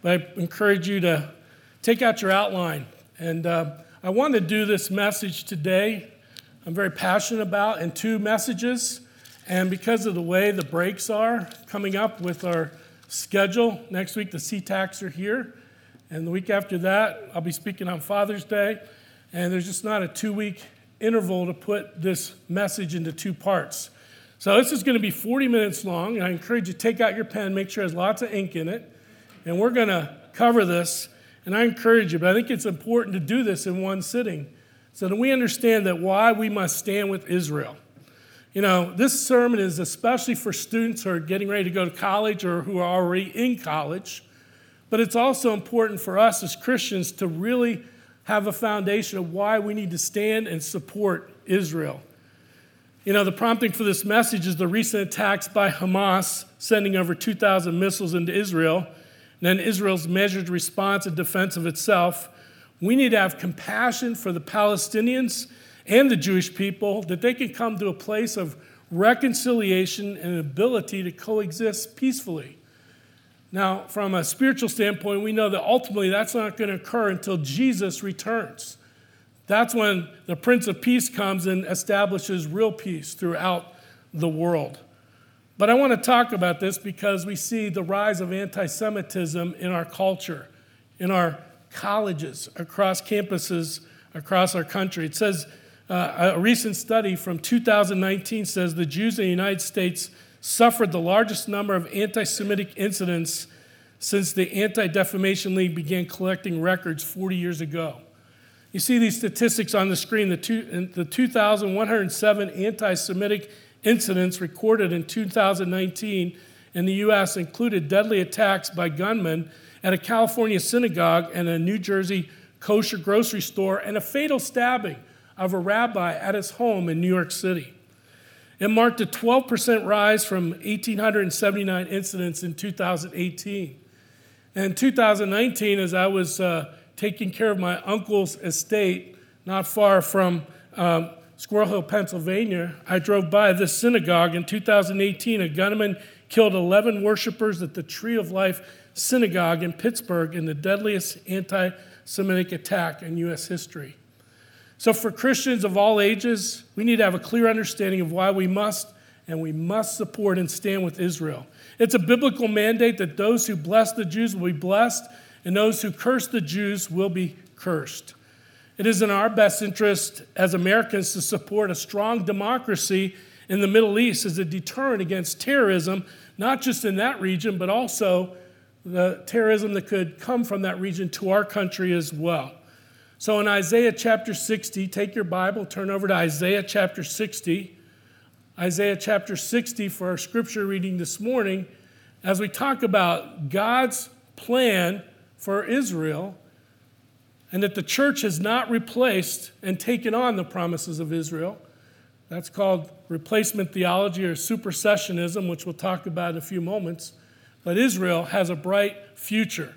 But I encourage you to take out your outline. And uh, I want to do this message today. I'm very passionate about in two messages. And because of the way the breaks are coming up with our schedule, next week the CTACs are here. And the week after that, I'll be speaking on Father's Day. And there's just not a two week interval to put this message into two parts. So this is going to be 40 minutes long. And I encourage you to take out your pen, make sure it has lots of ink in it and we're going to cover this. And I encourage you, but I think it's important to do this in one sitting so that we understand that why we must stand with Israel. You know, this sermon is especially for students who are getting ready to go to college or who are already in college, but it's also important for us as Christians to really have a foundation of why we need to stand and support Israel. You know, the prompting for this message is the recent attacks by Hamas, sending over 2,000 missiles into Israel then Israel's measured response in defense of itself. We need to have compassion for the Palestinians and the Jewish people that they can come to a place of reconciliation and ability to coexist peacefully. Now, from a spiritual standpoint, we know that ultimately that's not going to occur until Jesus returns. That's when the Prince of Peace comes and establishes real peace throughout the world. But I want to talk about this because we see the rise of anti Semitism in our culture, in our colleges, across campuses across our country. It says uh, a recent study from 2019 says the Jews in the United States suffered the largest number of anti Semitic incidents since the Anti Defamation League began collecting records 40 years ago. You see these statistics on the screen the, two, the 2,107 anti Semitic incidents recorded in 2019 in the U.S. included deadly attacks by gunmen at a California synagogue and a New Jersey kosher grocery store, and a fatal stabbing of a rabbi at his home in New York City. It marked a 12% rise from 1,879 incidents in 2018. And in 2019, as I was uh, taking care of my uncle's estate, not far from um, Squirrel Hill, Pennsylvania, I drove by this synagogue in 2018. A gunman killed 11 worshipers at the Tree of Life Synagogue in Pittsburgh in the deadliest anti Semitic attack in U.S. history. So, for Christians of all ages, we need to have a clear understanding of why we must and we must support and stand with Israel. It's a biblical mandate that those who bless the Jews will be blessed, and those who curse the Jews will be cursed. It is in our best interest as Americans to support a strong democracy in the Middle East as a deterrent against terrorism, not just in that region, but also the terrorism that could come from that region to our country as well. So in Isaiah chapter 60, take your Bible, turn over to Isaiah chapter 60. Isaiah chapter 60 for our scripture reading this morning, as we talk about God's plan for Israel and that the church has not replaced and taken on the promises of Israel. That's called replacement theology or supersessionism, which we'll talk about in a few moments. But Israel has a bright future.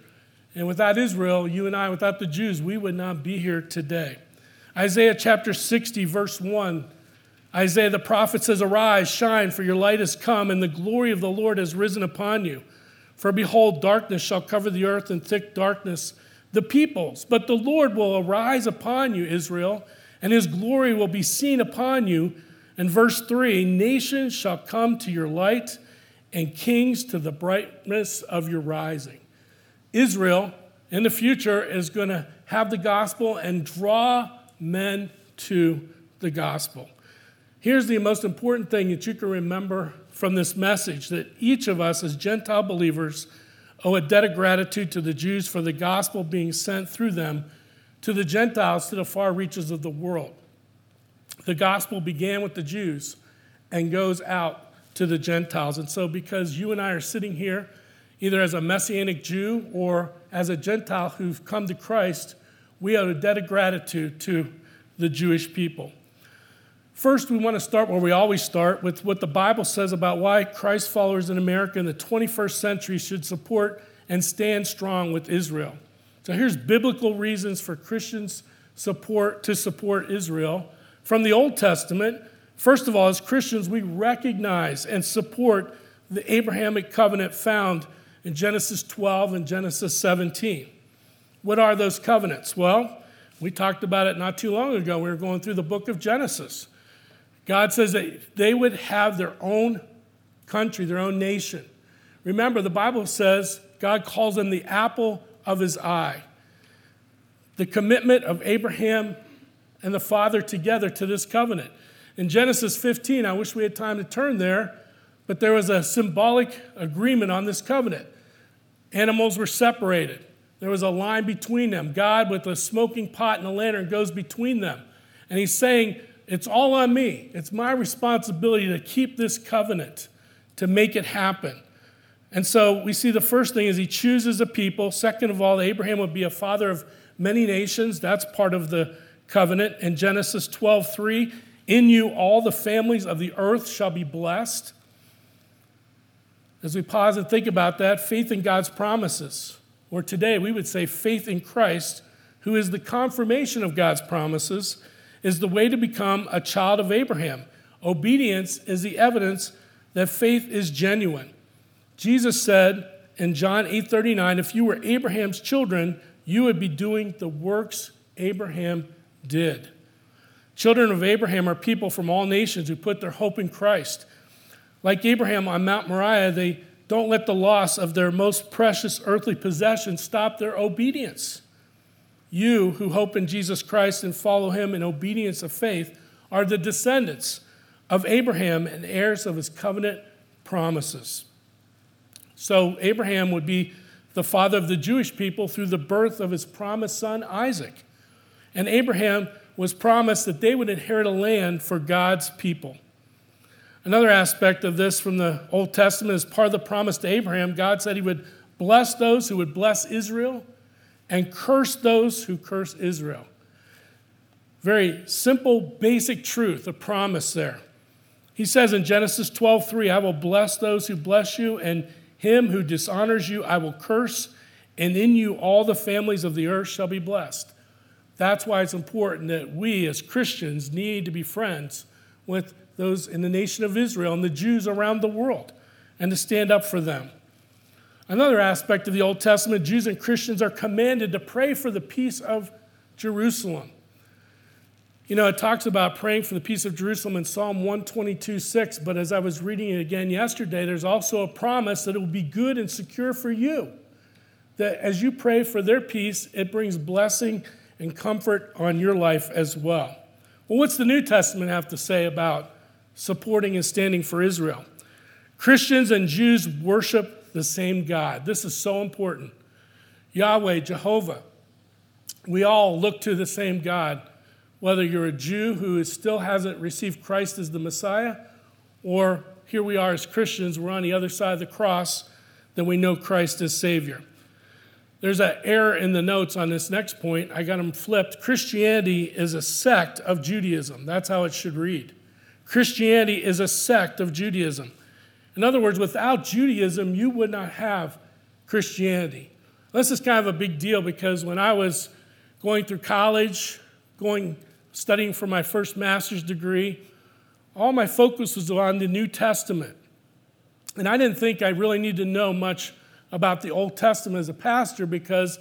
And without Israel, you and I, without the Jews, we would not be here today. Isaiah chapter 60, verse 1. Isaiah the prophet says, Arise, shine, for your light has come, and the glory of the Lord has risen upon you. For behold, darkness shall cover the earth, and thick darkness the peoples. But the Lord will arise upon you, Israel, and his glory will be seen upon you. And verse 3 Nations shall come to your light, and kings to the brightness of your rising. Israel in the future is going to have the gospel and draw men to the gospel. Here's the most important thing that you can remember from this message that each of us, as Gentile believers, owe a debt of gratitude to the Jews for the gospel being sent through them to the Gentiles to the far reaches of the world. The gospel began with the Jews and goes out to the Gentiles. And so, because you and I are sitting here, either as a Messianic Jew or as a Gentile who've come to Christ, we owe a debt of gratitude to the Jewish people. First, we want to start where we always start with what the Bible says about why Christ followers in America in the 21st century should support and stand strong with Israel. So here's biblical reasons for Christians support to support Israel from the Old Testament. First of all, as Christians, we recognize and support the Abrahamic covenant found in Genesis 12 and Genesis 17. What are those covenants? Well, we talked about it not too long ago. We were going through the book of Genesis. God says that they would have their own country, their own nation. Remember, the Bible says God calls them the apple of his eye. The commitment of Abraham and the Father together to this covenant. In Genesis 15, I wish we had time to turn there, but there was a symbolic agreement on this covenant. Animals were separated, there was a line between them. God, with a smoking pot and a lantern, goes between them. And he's saying, It's all on me. It's my responsibility to keep this covenant, to make it happen. And so we see the first thing is he chooses a people. Second of all, Abraham would be a father of many nations. That's part of the covenant. In Genesis 12 3, in you all the families of the earth shall be blessed. As we pause and think about that, faith in God's promises, or today we would say faith in Christ, who is the confirmation of God's promises, is the way to become a child of Abraham. Obedience is the evidence that faith is genuine. Jesus said in John 8:39, if you were Abraham's children, you would be doing the works Abraham did. Children of Abraham are people from all nations who put their hope in Christ. Like Abraham on Mount Moriah, they don't let the loss of their most precious earthly possession stop their obedience. You who hope in Jesus Christ and follow him in obedience of faith are the descendants of Abraham and heirs of his covenant promises. So, Abraham would be the father of the Jewish people through the birth of his promised son Isaac. And Abraham was promised that they would inherit a land for God's people. Another aspect of this from the Old Testament is part of the promise to Abraham. God said he would bless those who would bless Israel and curse those who curse Israel. Very simple, basic truth, a promise there. He says in Genesis 12, 3, I will bless those who bless you, and him who dishonors you I will curse, and in you all the families of the earth shall be blessed. That's why it's important that we as Christians need to be friends with those in the nation of Israel and the Jews around the world and to stand up for them. Another aspect of the Old Testament, Jews and Christians are commanded to pray for the peace of Jerusalem. You know, it talks about praying for the peace of Jerusalem in Psalm 122 6, but as I was reading it again yesterday, there's also a promise that it will be good and secure for you. That as you pray for their peace, it brings blessing and comfort on your life as well. Well, what's the New Testament have to say about supporting and standing for Israel? Christians and Jews worship the same God. This is so important. Yahweh, Jehovah. We all look to the same God, whether you're a Jew who still hasn't received Christ as the Messiah, or here we are as Christians, we're on the other side of the cross, then we know Christ as Savior. There's an error in the notes on this next point. I got them flipped. Christianity is a sect of Judaism. That's how it should read. Christianity is a sect of Judaism. In other words, without Judaism, you would not have Christianity. This is kind of a big deal because when I was going through college, going studying for my first master's degree, all my focus was on the New Testament. And I didn't think I really needed to know much about the Old Testament as a pastor because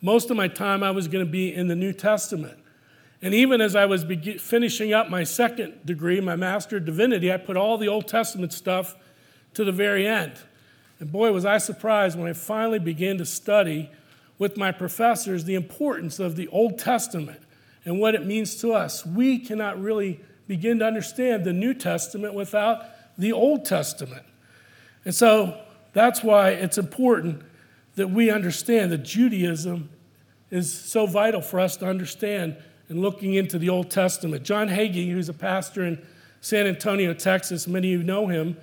most of my time I was going to be in the New Testament. And even as I was finishing up my second degree, my Master of Divinity, I put all the Old Testament stuff to the very end. And boy, was I surprised when I finally began to study with my professors the importance of the Old Testament and what it means to us. We cannot really begin to understand the New Testament without the Old Testament. And so that's why it's important that we understand that Judaism is so vital for us to understand in looking into the Old Testament. John Hagee, who's a pastor in San Antonio, Texas, many of you know him,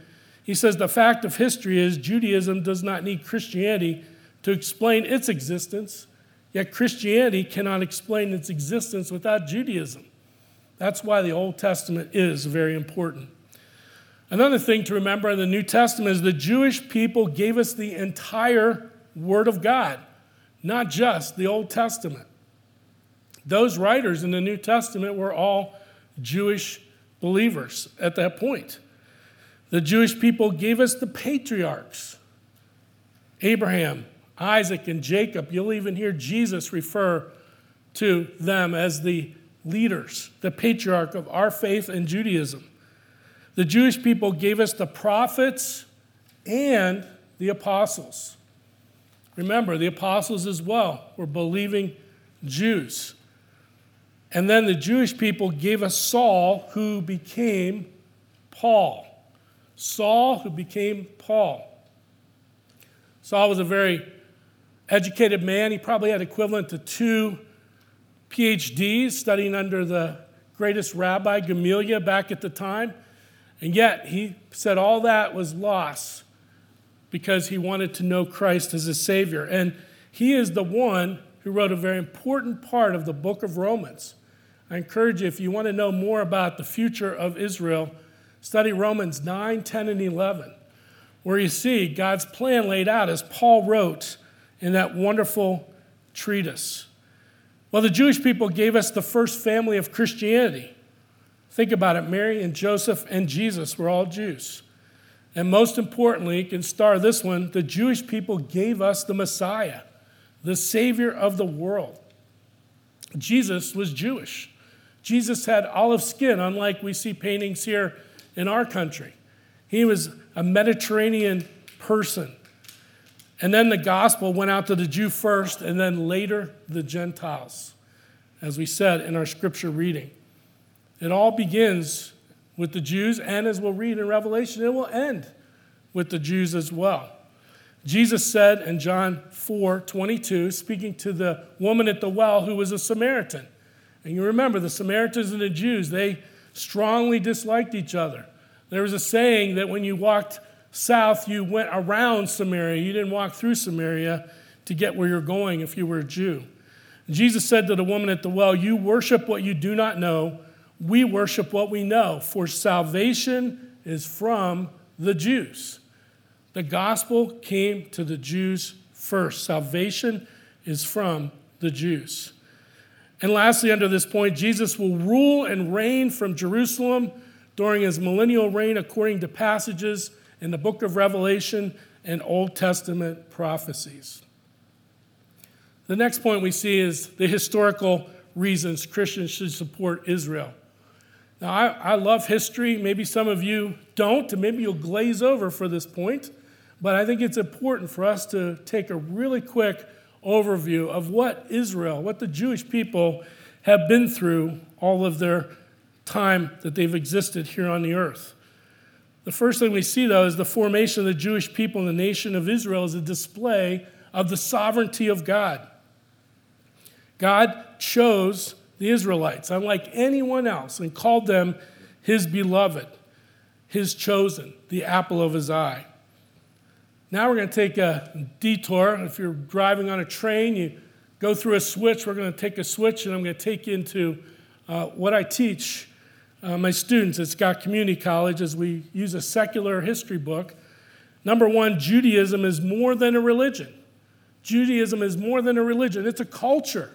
he says the fact of history is Judaism does not need Christianity to explain its existence, yet Christianity cannot explain its existence without Judaism. That's why the Old Testament is very important. Another thing to remember in the New Testament is the Jewish people gave us the entire Word of God, not just the Old Testament. Those writers in the New Testament were all Jewish believers at that point. The Jewish people gave us the patriarchs Abraham, Isaac, and Jacob. You'll even hear Jesus refer to them as the leaders, the patriarch of our faith and Judaism. The Jewish people gave us the prophets and the apostles. Remember, the apostles as well were believing Jews. And then the Jewish people gave us Saul, who became Paul. Saul, who became Paul. Saul was a very educated man. He probably had equivalent to two PhDs studying under the greatest rabbi, Gamaliel, back at the time. And yet, he said all that was lost because he wanted to know Christ as his Savior. And he is the one who wrote a very important part of the book of Romans. I encourage you, if you want to know more about the future of Israel, study Romans 9, 10, and 11, where you see God's plan laid out as Paul wrote in that wonderful treatise. Well, the Jewish people gave us the first family of Christianity. Think about it Mary and Joseph and Jesus were all Jews. And most importantly, you can star this one the Jewish people gave us the Messiah, the Savior of the world. Jesus was Jewish. Jesus had olive skin, unlike we see paintings here in our country. He was a Mediterranean person. And then the gospel went out to the Jew first, and then later the Gentiles, as we said in our scripture reading. It all begins with the Jews, and as we'll read in Revelation, it will end with the Jews as well. Jesus said in John 4 22, speaking to the woman at the well who was a Samaritan, and you remember the Samaritans and the Jews, they strongly disliked each other. There was a saying that when you walked south, you went around Samaria. You didn't walk through Samaria to get where you're going if you were a Jew. Jesus said to the woman at the well, You worship what you do not know. We worship what we know, for salvation is from the Jews. The gospel came to the Jews first. Salvation is from the Jews. And lastly, under this point, Jesus will rule and reign from Jerusalem during his millennial reign according to passages in the book of Revelation and Old Testament prophecies. The next point we see is the historical reasons Christians should support Israel. Now, I, I love history. Maybe some of you don't, and maybe you'll glaze over for this point, but I think it's important for us to take a really quick overview of what Israel, what the Jewish people have been through all of their time that they've existed here on the earth. The first thing we see, though, is the formation of the Jewish people and the nation of Israel is a display of the sovereignty of God. God chose the Israelites, unlike anyone else, and called them his beloved, his chosen, the apple of his eye. Now we're going to take a detour. If you're driving on a train, you go through a switch. We're going to take a switch, and I'm going to take you into uh, what I teach uh, my students at Scott Community College as we use a secular history book. Number one, Judaism is more than a religion. Judaism is more than a religion, it's a culture.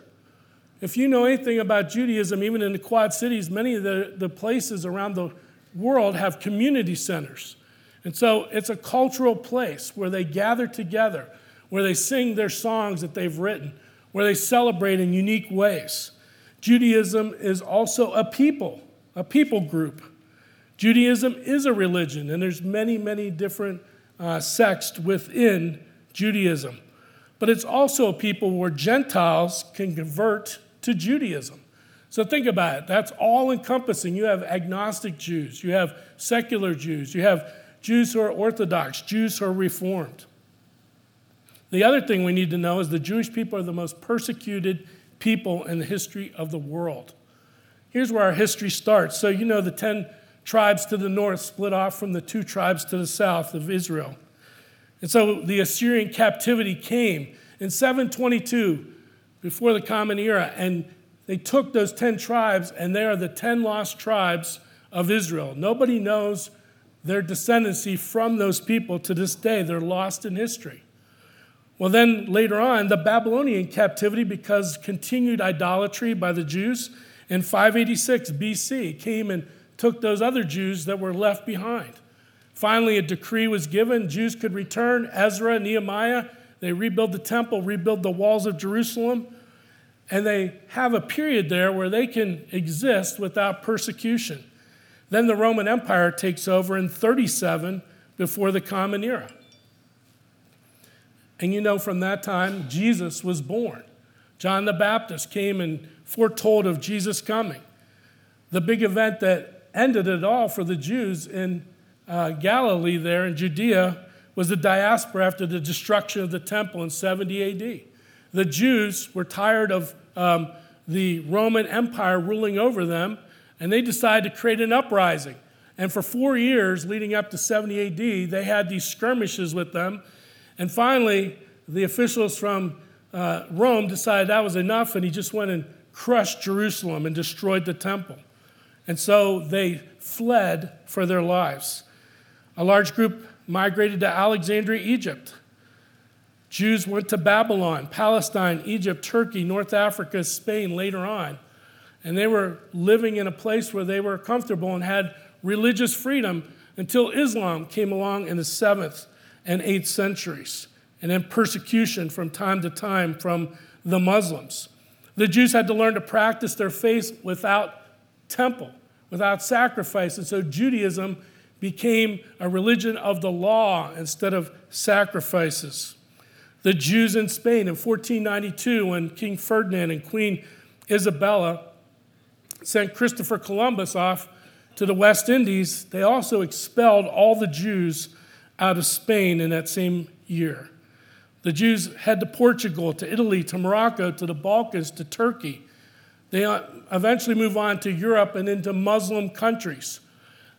If you know anything about Judaism, even in the Quad Cities, many of the, the places around the world have community centers. And so it's a cultural place where they gather together, where they sing their songs that they've written, where they celebrate in unique ways. Judaism is also a people, a people group. Judaism is a religion, and there's many, many different uh, sects within Judaism. But it's also a people where Gentiles can convert to Judaism. So think about it. That's all encompassing. You have agnostic Jews, you have secular Jews, you have Jews who are Orthodox, Jews who are Reformed. The other thing we need to know is the Jewish people are the most persecuted people in the history of the world. Here's where our history starts. So, you know, the 10 tribes to the north split off from the two tribes to the south of Israel. And so the Assyrian captivity came in 722 before the Common Era, and they took those 10 tribes, and they are the 10 lost tribes of Israel. Nobody knows their descendancy from those people to this day. They're lost in history. Well, then later on, the Babylonian captivity, because continued idolatry by the Jews in 586 BC, came and took those other Jews that were left behind. Finally, a decree was given. Jews could return. Ezra, Nehemiah, they rebuild the temple, rebuild the walls of Jerusalem, and they have a period there where they can exist without persecution. Then the Roman Empire takes over in 37 before the Common Era. And you know, from that time, Jesus was born. John the Baptist came and foretold of Jesus coming. The big event that ended it all for the Jews in uh, Galilee, there in Judea, was the diaspora after the destruction of the temple in 70 AD. The Jews were tired of um, the Roman Empire ruling over them, and they decided to create an uprising. And for four years leading up to 70 AD, they had these skirmishes with them. And finally, the officials from uh, Rome decided that was enough, and he just went and crushed Jerusalem and destroyed the temple. And so they fled for their lives. A large group migrated to Alexandria, Egypt. Jews went to Babylon, Palestine, Egypt, Turkey, North Africa, Spain later on. And they were living in a place where they were comfortable and had religious freedom until Islam came along in the 7th and 8th centuries, and then persecution from time to time from the Muslims. The Jews had to learn to practice their faith without temple, without sacrifice, and so Judaism became a religion of the law instead of sacrifices. The Jews in Spain in 1492, when King Ferdinand and Queen Isabella sent Christopher Columbus off to the West Indies, they also expelled all the Jews out of Spain in that same year. The Jews head to Portugal, to Italy, to Morocco, to the Balkans, to Turkey. They uh, eventually move on to Europe and into Muslim countries.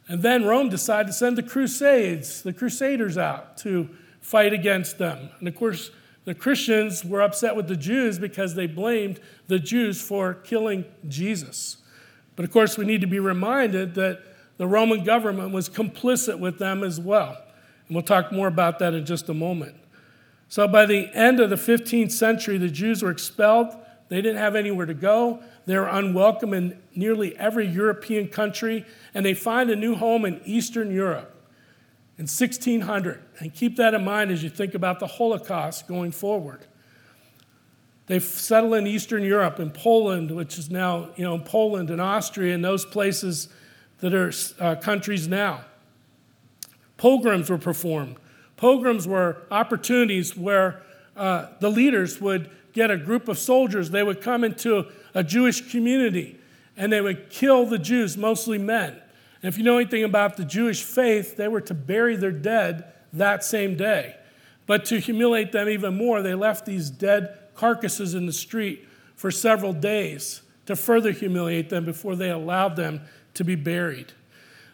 And then Rome decided to send the Crusades, the Crusaders out to fight against them. And of course, the Christians were upset with the Jews because they blamed the Jews for killing Jesus. But of course, we need to be reminded that the Roman government was complicit with them as well. And we'll talk more about that in just a moment. So by the end of the 15th century, the Jews were expelled. They didn't have anywhere to go. They were unwelcome in nearly every European country, and they find a new home in Eastern Europe in 1600. And keep that in mind as you think about the Holocaust going forward. They settle in Eastern Europe, in Poland, which is now, you know, Poland and Austria and those places that are uh, countries now. Pogroms were performed. Pogroms were opportunities where uh, the leaders would get a group of soldiers, they would come into a Jewish community and they would kill the Jews, mostly men. And if you know anything about the Jewish faith, they were to bury their dead that same day. But to humiliate them even more, they left these dead carcasses in the street for several days to further humiliate them before they allowed them to be buried.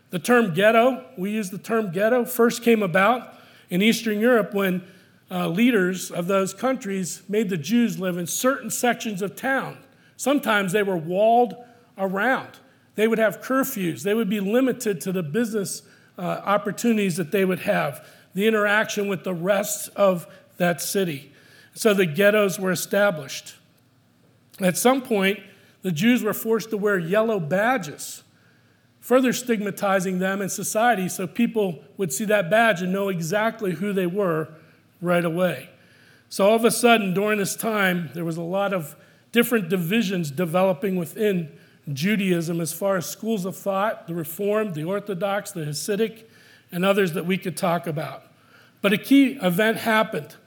The term ghetto, we use the term ghetto, first came about in Eastern Europe when uh, leaders of those countries made the Jews live in certain sections of town. Sometimes they were walled around. They would have curfews. They would be limited to the business uh, opportunities that they would have, the interaction with the rest of that city. So the ghettos were established. At some point, the Jews were forced to wear yellow badges further stigmatizing them in society so people would see that badge and know exactly who they were right away. So, all of a sudden, during this time, there was a lot of different divisions developing within Judaism as far as schools of thought the Reformed, the Orthodox, the Hasidic, and others that we could talk about. But a key event happened.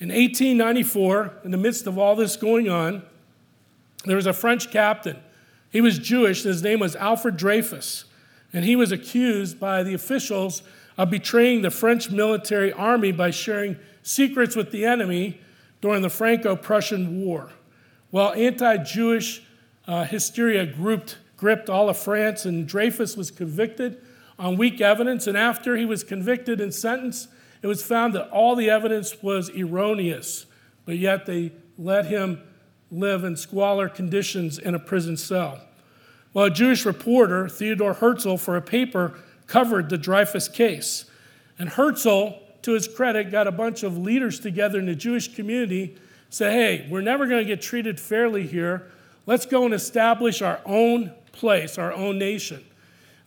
In 1894, in the midst of all this going on, there was a French captain he was Jewish. His name was Alfred Dreyfus. And he was accused by the officials of betraying the French military army by sharing secrets with the enemy during the Franco Prussian War. While anti Jewish uh, hysteria grouped, gripped all of France, and Dreyfus was convicted on weak evidence. And after he was convicted and sentenced, it was found that all the evidence was erroneous, but yet they let him live in squalor conditions in a prison cell. Well, a Jewish reporter, Theodore Herzl, for a paper, covered the Dreyfus case. And Herzl, to his credit, got a bunch of leaders together in the Jewish community, said, hey, we're never going to get treated fairly here. Let's go and establish our own place, our own nation.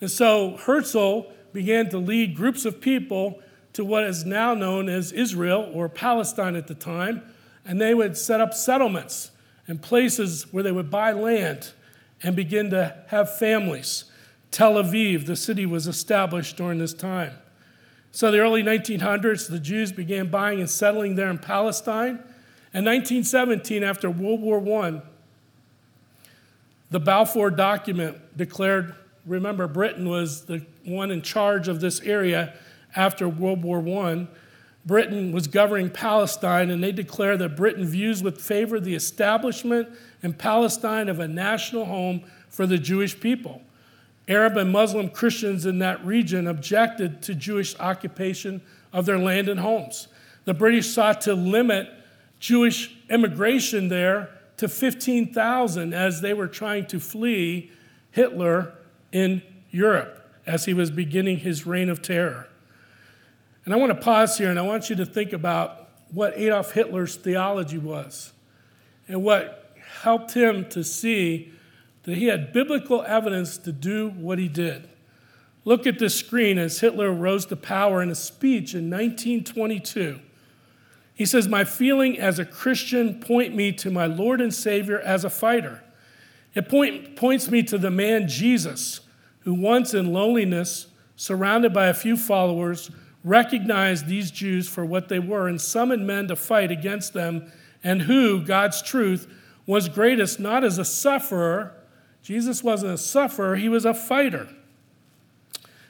And so Herzl began to lead groups of people to what is now known as Israel or Palestine at the time, and they would set up settlements and places where they would buy land and begin to have families. Tel Aviv, the city, was established during this time. So, the early 1900s, the Jews began buying and settling there in Palestine. In 1917, after World War I, the Balfour document declared remember, Britain was the one in charge of this area after World War I. Britain was governing Palestine, and they declared that Britain views with favor the establishment in Palestine of a national home for the Jewish people. Arab and Muslim Christians in that region objected to Jewish occupation of their land and homes. The British sought to limit Jewish immigration there to 15,000 as they were trying to flee Hitler in Europe as he was beginning his reign of terror. And I want to pause here and I want you to think about what Adolf Hitler's theology was and what helped him to see that he had biblical evidence to do what he did. Look at this screen as Hitler rose to power in a speech in 1922. He says, My feeling as a Christian point me to my Lord and Savior as a fighter. It point, points me to the man Jesus, who once in loneliness, surrounded by a few followers, recognized these Jews for what they were and summoned men to fight against them, and who, God's truth, was greatest not as a sufferer. Jesus wasn't a sufferer, he was a fighter.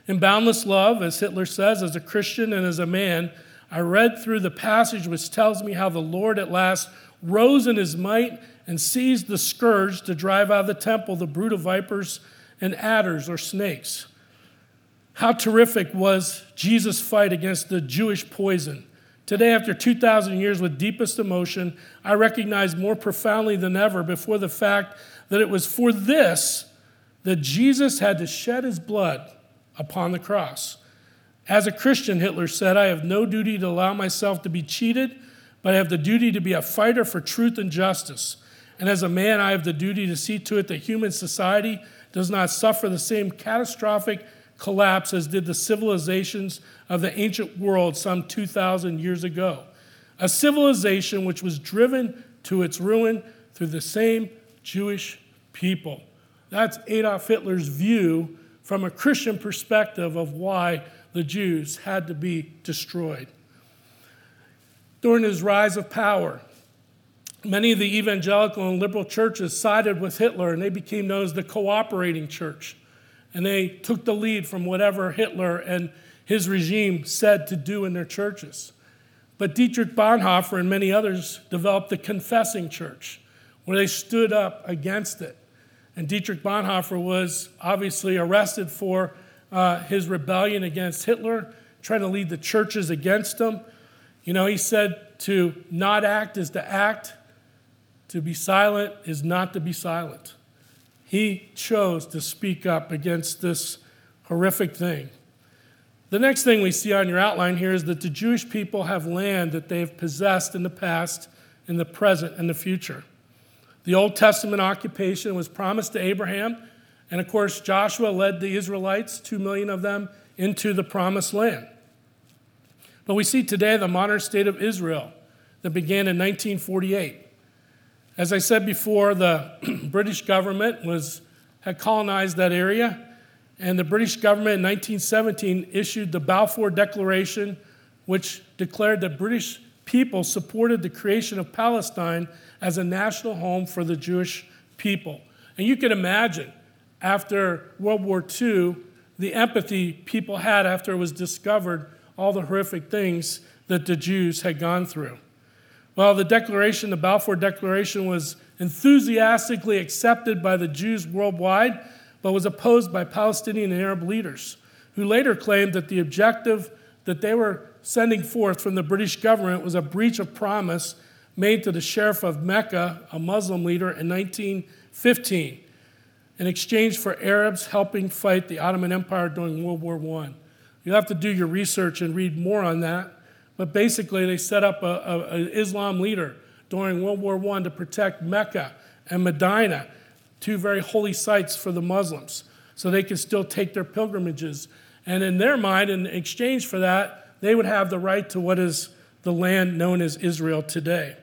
In Boundless Love, as Hitler says, as a Christian and as a man, I read through the passage which tells me how the Lord at last rose in his might and seized the scourge to drive out of the temple the brood of vipers and adders or snakes. How terrific was Jesus' fight against the Jewish poison. Today, after 2,000 years with deepest emotion, I recognize more profoundly than ever before the fact that it was for this that Jesus had to shed his blood upon the cross. As a Christian, Hitler said, I have no duty to allow myself to be cheated, but I have the duty to be a fighter for truth and justice. And as a man, I have the duty to see to it that human society does not suffer the same catastrophic collapse as did the civilizations of the ancient world some 2,000 years ago. A civilization which was driven to its ruin through the same Jewish people. That's Adolf Hitler's view from a Christian perspective of why the Jews had to be destroyed. During his rise of power, many of the evangelical and liberal churches sided with Hitler and they became known as the cooperating church. And they took the lead from whatever Hitler and his regime said to do in their churches. But Dietrich Bonhoeffer and many others developed the confessing church, where they stood up against it. And Dietrich Bonhoeffer was obviously arrested for uh, his rebellion against Hitler, trying to lead the churches against him. You know, he said to not act is to act, to be silent is not to be silent. He chose to speak up against this horrific thing. The next thing we see on your outline here is that the Jewish people have land that they have possessed in the past, in the present, and the future. The Old Testament occupation was promised to Abraham, and of course, Joshua led the Israelites, two million of them, into the promised land. But we see today the modern state of Israel that began in 1948. As I said before, the British government was, had colonized that area, and the British government in 1917 issued the Balfour Declaration, which declared that British people supported the creation of Palestine as a national home for the Jewish people. And you can imagine, after World War II, the empathy people had after it was discovered all the horrific things that the Jews had gone through. Well, the declaration, the Balfour Declaration, was enthusiastically accepted by the Jews worldwide, but was opposed by Palestinian and Arab leaders, who later claimed that the objective that they were sending forth from the British government was a breach of promise made to the Sheriff of Mecca, a Muslim leader, in 1915, in exchange for Arabs helping fight the Ottoman Empire during World War I. You'll have to do your research and read more on that. But basically, they set up an Islam leader during World War I to protect Mecca and Medina, two very holy sites for the Muslims, so they could still take their pilgrimages And in their mind, in exchange for that, they would have the right to what is the land known as Israel today.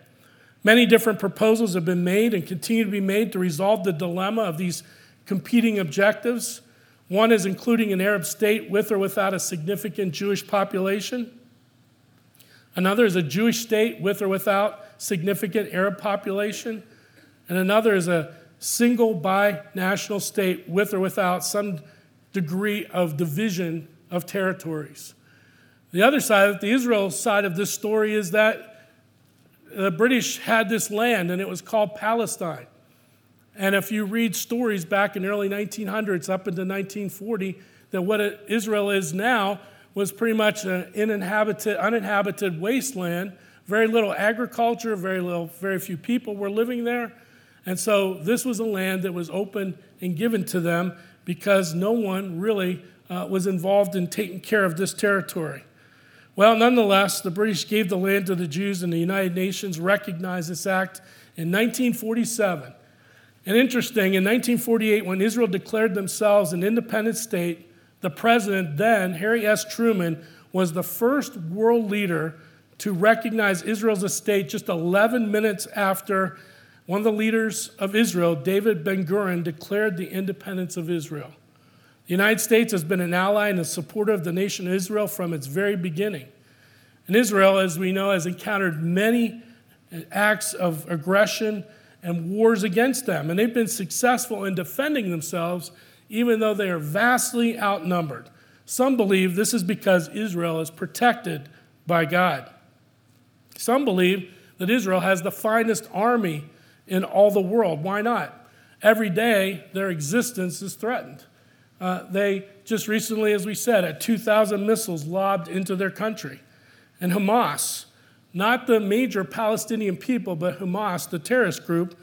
Many different proposals have been made and continue to be made to resolve the dilemma of these competing objectives. One is including an Arab state with or without a significant Jewish population. Another is a Jewish state with or without significant Arab population. And another is a single binational state with or without some degree of division of territories. The other side, the Israel side of this story, is that the British had this land and it was called Palestine. And if you read stories back in the early 1900s up into 1940, that what Israel is now was pretty much an uninhabited, uninhabited wasteland. Very little agriculture, very little, very few people were living there. And so this was a land that was open and given to them because no one really uh, was involved in taking care of this territory. Well, nonetheless, the British gave the land to the Jews, and the United Nations recognized this act in 1947. And interesting, in 1948, when Israel declared themselves an independent state, the president then, Harry S. Truman, was the first world leader to recognize Israel as a state just 11 minutes after one of the leaders of Israel, David Ben Gurion, declared the independence of Israel. The United States has been an ally and a supporter of the nation of Israel from its very beginning. And Israel, as we know, has encountered many acts of aggression and wars against them. And they've been successful in defending themselves, even though they are vastly outnumbered. Some believe this is because Israel is protected by God. Some believe that Israel has the finest army in all the world. Why not? Every day, their existence is threatened. Uh, they just recently, as we said, had 2,000 missiles lobbed into their country. And Hamas, not the major Palestinian people, but Hamas, the terrorist group,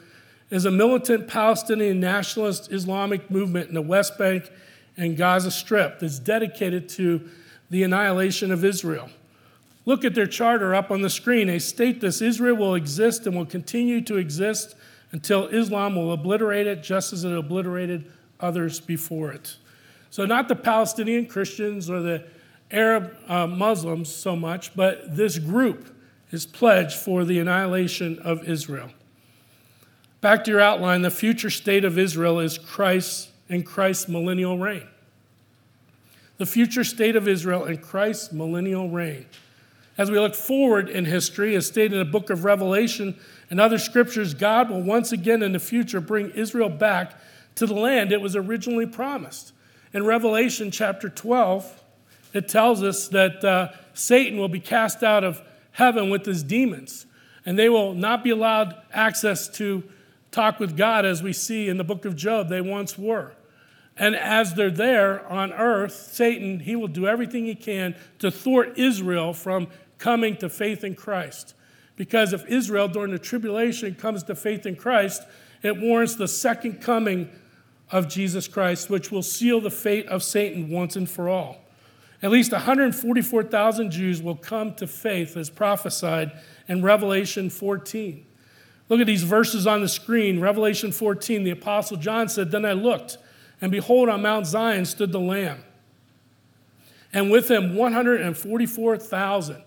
is a militant Palestinian nationalist Islamic movement in the West Bank and Gaza Strip that's dedicated to the annihilation of Israel. Look at their charter up on the screen. They state this Israel will exist and will continue to exist until Islam will obliterate it just as it obliterated others before it. So, not the Palestinian Christians or the Arab uh, Muslims so much, but this group is pledged for the annihilation of Israel. Back to your outline the future state of Israel is Christ and Christ's millennial reign. The future state of Israel and Christ's millennial reign. As we look forward in history, as stated in the book of Revelation and other scriptures, God will once again in the future bring Israel back to the land it was originally promised. In Revelation chapter 12, it tells us that uh, Satan will be cast out of heaven with his demons, and they will not be allowed access to talk with God as we see in the book of Job they once were. And as they're there on earth, Satan, he will do everything he can to thwart Israel from coming to faith in Christ. Because if Israel during the tribulation comes to faith in Christ, it warrants the second coming of Jesus Christ, which will seal the fate of Satan once and for all. At least 144,000 Jews will come to faith as prophesied in Revelation 14. Look at these verses on the screen. Revelation 14, the Apostle John said, Then I looked, and behold, on Mount Zion stood the Lamb, and with him 144,000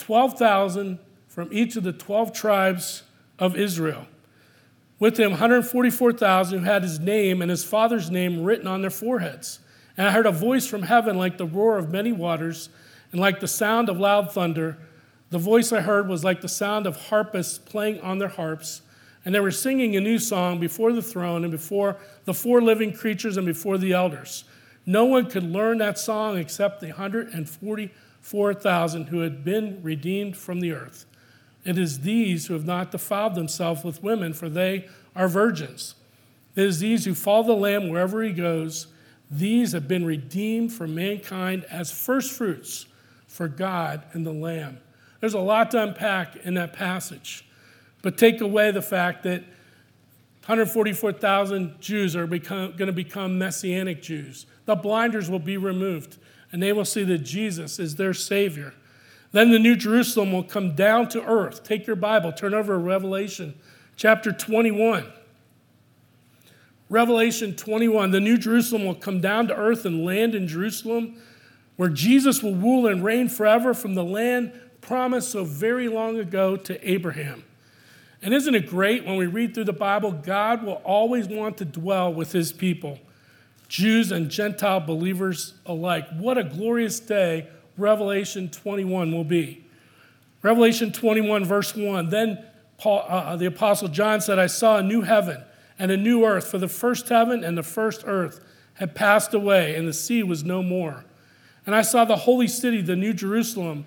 12,000 from each of the 12 tribes of Israel. With him, 144,000 who had his name and his father's name written on their foreheads. And I heard a voice from heaven like the roar of many waters and like the sound of loud thunder. The voice I heard was like the sound of harpists playing on their harps. And they were singing a new song before the throne and before the four living creatures and before the elders. No one could learn that song except the 144,000 who had been redeemed from the earth. It is these who have not defiled themselves with women, for they are virgins. It is these who follow the Lamb wherever he goes. These have been redeemed for mankind as firstfruits for God and the Lamb. There's a lot to unpack in that passage, but take away the fact that 144,000 Jews are going to become Messianic Jews. The blinders will be removed and they will see that Jesus is their Savior. Then the New Jerusalem will come down to earth. Take your Bible, turn over to Revelation chapter 21. Revelation 21, the New Jerusalem will come down to earth and land in Jerusalem, where Jesus will rule and reign forever from the land promised so very long ago to Abraham. And isn't it great when we read through the Bible, God will always want to dwell with his people, Jews and Gentile believers alike. What a glorious day Revelation 21 will be. Revelation 21, verse 1. Then Paul, uh, uh, the Apostle John said, I saw a new heaven and a new earth, for the first heaven and the first earth had passed away, and the sea was no more. And I saw the holy city, the new Jerusalem,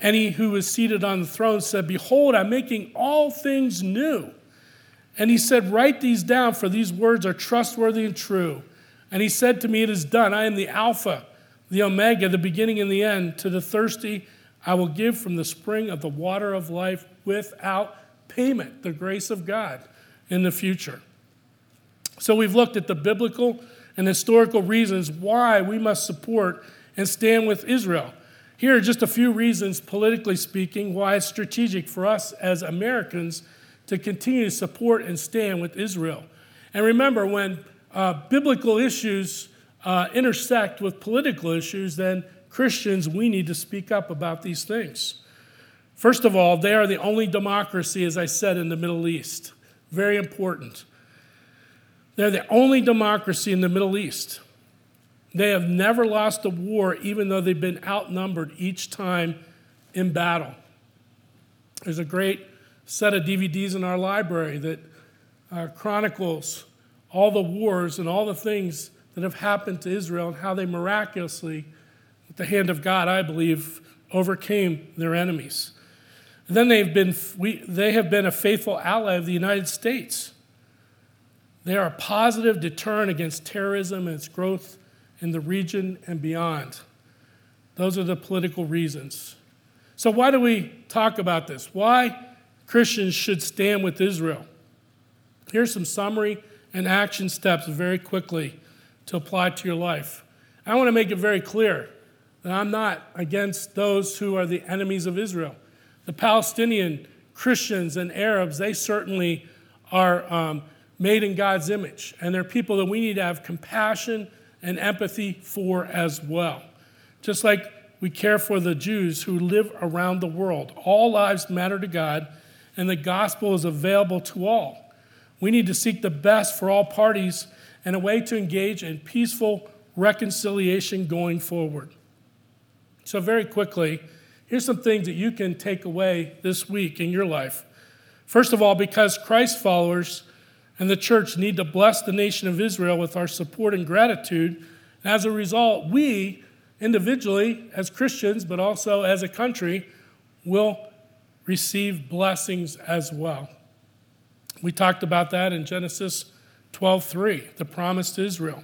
And he who was seated on the throne said, Behold, I'm making all things new. And he said, Write these down, for these words are trustworthy and true. And he said to me, It is done. I am the Alpha, the Omega, the beginning and the end. To the thirsty, I will give from the spring of the water of life without payment, the grace of God in the future. So we've looked at the biblical and historical reasons why we must support and stand with Israel. Here are just a few reasons, politically speaking, why it's strategic for us as Americans to continue to support and stand with Israel. And remember, when uh, biblical issues uh, intersect with political issues, then Christians, we need to speak up about these things. First of all, they are the only democracy, as I said, in the Middle East. Very important. They're the only democracy in the Middle East. They have never lost a war, even though they've been outnumbered each time in battle. There's a great set of DVDs in our library that uh, chronicles all the wars and all the things that have happened to Israel and how they miraculously, with the hand of God, I believe, overcame their enemies. And then they've been, we, they have been a faithful ally of the United States. They are a positive deterrent against terrorism and its growth in the region and beyond. Those are the political reasons. So, why do we talk about this? Why Christians should stand with Israel? Here's some summary and action steps very quickly to apply to your life. I want to make it very clear that I'm not against those who are the enemies of Israel. The Palestinian Christians and Arabs, they certainly are um, made in God's image, and they're people that we need to have compassion and empathy for as well. Just like we care for the Jews who live around the world. All lives matter to God, and the gospel is available to all. We need to seek the best for all parties and a way to engage in peaceful reconciliation going forward. So, very quickly, Here's some things that you can take away this week in your life. First of all, because Christ followers and the church need to bless the nation of Israel with our support and gratitude. And as a result, we individually, as Christians, but also as a country, will receive blessings as well. We talked about that in Genesis 12:3, the promise to Israel.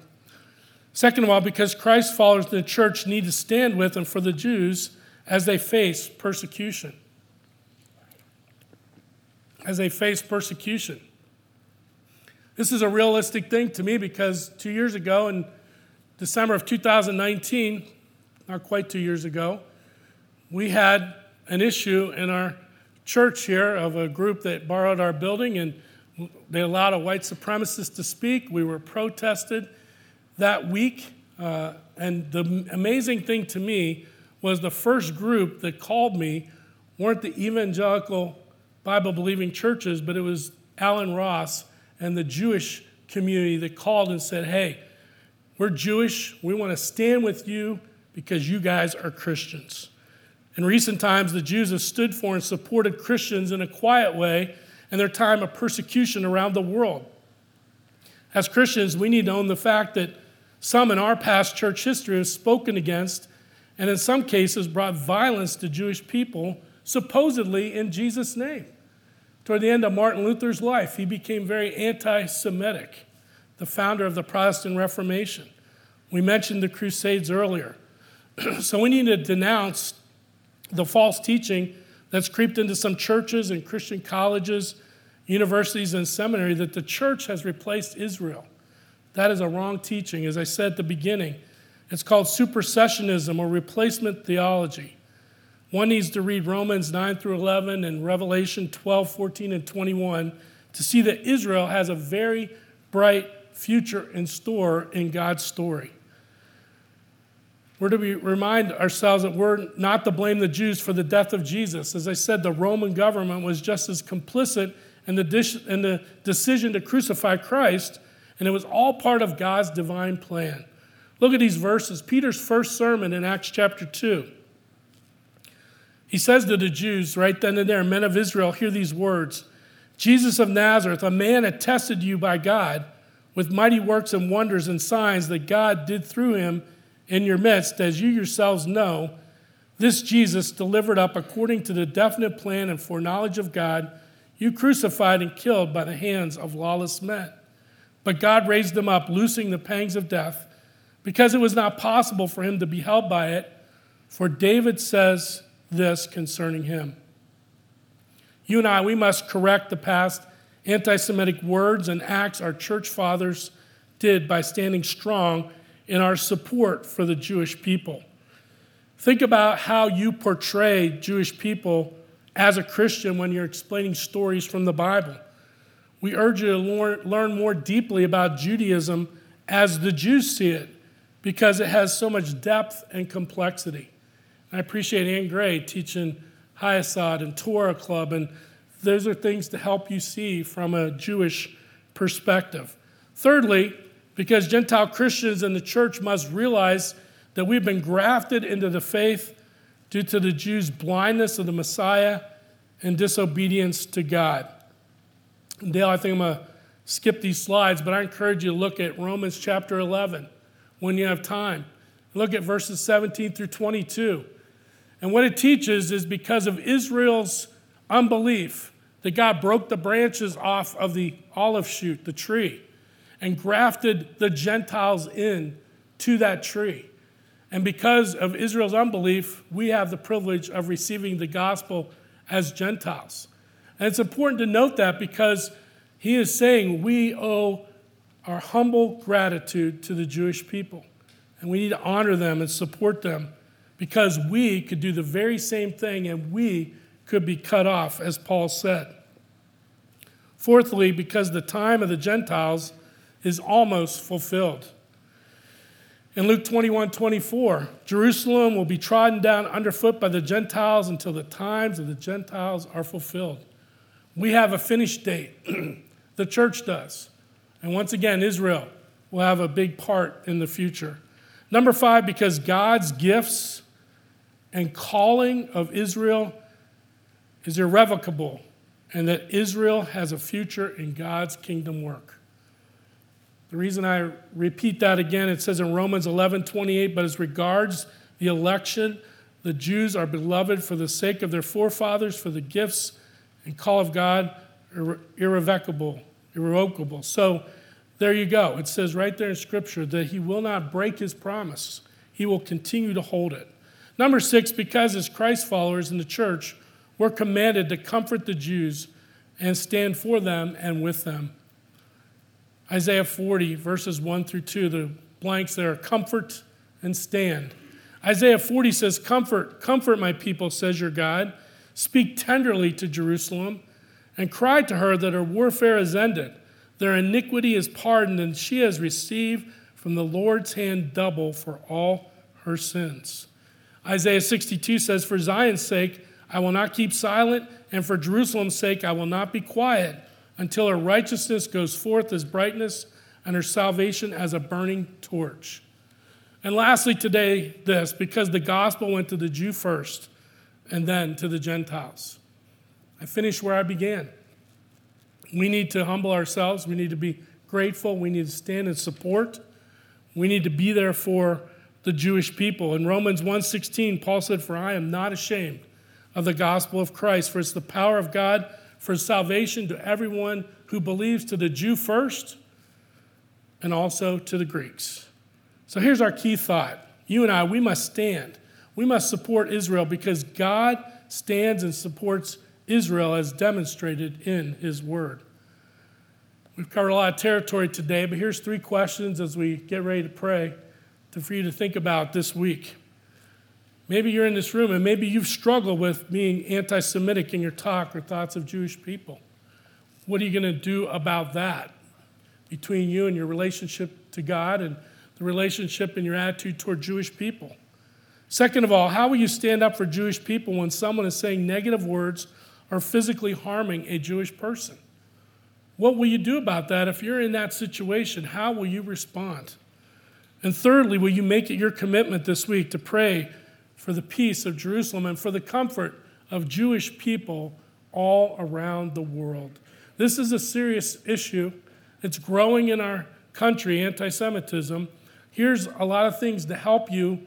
Second of all, because Christ followers the church need to stand with and for the Jews as they face persecution. As they face persecution. This is a realistic thing to me because two years ago, in December of 2019, not quite two years ago, we had an issue in our church here of a group that borrowed our building and they allowed a white supremacist to speak. We were protested that week. Uh, and the amazing thing to me was the first group that called me weren't the evangelical Bible believing churches, but it was Alan Ross and the Jewish community that called and said, Hey, we're Jewish. We want to stand with you because you guys are Christians. In recent times, the Jews have stood for and supported Christians in a quiet way in their time of persecution around the world. As Christians, we need to own the fact that some in our past church history have spoken against and in some cases brought violence to Jewish people, supposedly in Jesus' name. Toward the end of Martin Luther's life, he became very anti Semitic, the founder of the Protestant Reformation. We mentioned the Crusades earlier. so we need to denounce the false teaching that's creeped into some churches and Christian colleges, universities, and seminary that the church has replaced Israel. That is a wrong teaching. As I said at the beginning, it's called supersessionism or replacement theology. One needs to read Romans 9 through 11 and Revelation 12, 14, and 21 to see that Israel has a very bright future in store in God's story. We're to be, remind ourselves that we're not to blame the Jews for the death of Jesus. As I said, the Roman government was just as complicit in the, in the decision to crucify Christ, and it was all part of God's divine plan. Look at these verses. Peter's first sermon in Acts chapter 2. He says to the Jews right then and there, Men of Israel, hear these words Jesus of Nazareth, a man attested to you by God with mighty works and wonders and signs that God did through him in your midst, as you yourselves know, this Jesus, delivered up according to the definite plan and foreknowledge of God, you crucified and killed by the hands of lawless men. But God raised him up, loosing the pangs of death, because it was not possible for him to be held by it. For David says this concerning him You and I, we must correct the past anti Semitic words and acts our church fathers did by standing strong in our support for the Jewish people. Think about how you portray Jewish people as a Christian when you're explaining stories from the Bible. We urge you to learn more deeply about Judaism as the Jews see it because it has so much depth and complexity. I appreciate Ann Gray teaching HaYesod and Torah Club, and those are things to help you see from a Jewish perspective. Thirdly, because Gentile Christians in the church must realize that we've been grafted into the faith due to the Jews' blindness of the Messiah and disobedience to God. And Dale, I think I'm going to skip these slides, but I encourage you to look at Romans chapter 11 when you have time. Look at verses 17 through 22. And what it teaches is because of Israel's unbelief, that God broke the branches off of the olive shoot, the tree and grafted the Gentiles in to that tree. And because of Israel's unbelief, we have the privilege of receiving the gospel as Gentiles. And it's important to note that because he is saying we owe our humble gratitude to the Jewish people. And we need to honor them and support them because we could do the very same thing and we could be cut off, as Paul said. Fourthly, because the time of the Gentiles is almost fulfilled. In Luke 21 24, Jerusalem will be trodden down underfoot by the Gentiles until the times of the Gentiles are fulfilled. We have a finish date. the church does. And once again, Israel will have a big part in the future. Number five, because God's gifts and calling of Israel is irrevocable, and that Israel has a future in God's kingdom work. The reason I repeat that again, it says in Romans 11 28, but as regards the election, the Jews are beloved for the sake of their forefathers, for the gifts and call of God irrevocable, irrevocable. So there you go. It says right there in Scripture that he will not break his promise, he will continue to hold it. Number six, because as Christ followers in the church, we're commanded to comfort the Jews and stand for them and with them. Isaiah 40, verses 1 through 2, the blanks there comfort and stand. Isaiah 40 says, Comfort, comfort my people, says your God. Speak tenderly to Jerusalem and cry to her that her warfare is ended. Their iniquity is pardoned, and she has received from the Lord's hand double for all her sins. Isaiah 62 says, For Zion's sake, I will not keep silent, and for Jerusalem's sake, I will not be quiet until her righteousness goes forth as brightness and her salvation as a burning torch. And lastly, today, this because the gospel went to the Jew first and then to the Gentiles. I finish where I began. We need to humble ourselves, we need to be grateful, we need to stand in support, we need to be there for the Jewish people. In Romans 1:16, Paul said, "For I am not ashamed of the gospel of Christ, for it's the power of God for salvation to everyone who believes, to the Jew first, and also to the Greeks. So here's our key thought you and I, we must stand. We must support Israel because God stands and supports Israel as demonstrated in his word. We've covered a lot of territory today, but here's three questions as we get ready to pray for you to think about this week. Maybe you're in this room and maybe you've struggled with being anti Semitic in your talk or thoughts of Jewish people. What are you going to do about that between you and your relationship to God and the relationship and your attitude toward Jewish people? Second of all, how will you stand up for Jewish people when someone is saying negative words or physically harming a Jewish person? What will you do about that if you're in that situation? How will you respond? And thirdly, will you make it your commitment this week to pray for the peace of Jerusalem and for the comfort of Jewish people all around the world? This is a serious issue. It's growing in our country, anti Semitism. Here's a lot of things to help you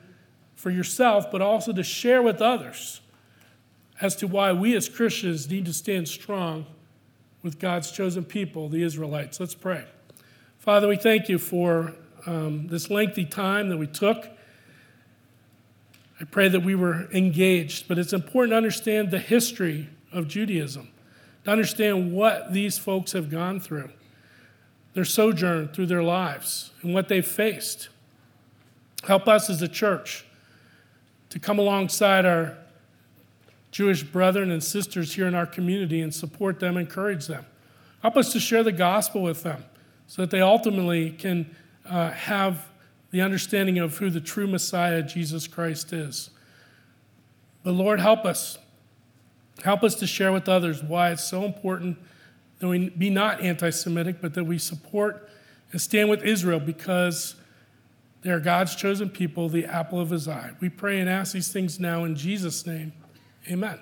for yourself, but also to share with others as to why we as Christians need to stand strong with God's chosen people, the Israelites. Let's pray. Father, we thank you for um, this lengthy time that we took. I pray that we were engaged, but it's important to understand the history of Judaism, to understand what these folks have gone through, their sojourn through their lives, and what they've faced. Help us as a church to come alongside our Jewish brethren and sisters here in our community and support them, encourage them. Help us to share the gospel with them so that they ultimately can uh, have the understanding of who the true Messiah, Jesus Christ, is. But Lord, help us. Help us to share with others why it's so important that we be not anti Semitic, but that we support and stand with Israel because they are God's chosen people, the apple of his eye. We pray and ask these things now in Jesus' name. Amen.